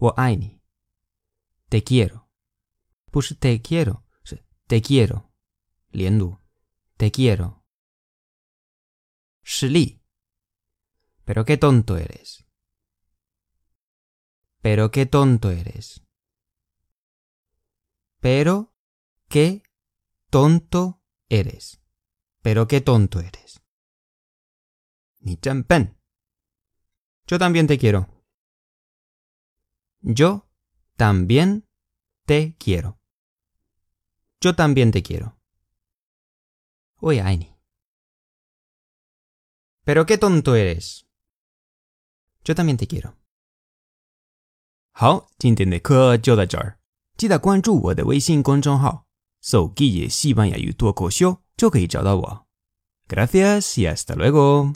我爱你 te quiero 不是 te quiero 是 te quiero 连读 te quiero 实力 pero qué tonto eres pero qué tonto eres pero qué tonto eres pero qué tonto eres. Ni pen. Yo también te quiero. Yo también te quiero. Yo también te quiero. Oye, Aini. Pero qué tonto eres. Yo también te quiero. 好，今天的课就到这儿。记得关注我的微信公众号“手机也西班牙语脱口秀”。就可以找到我。Gracias y hasta luego.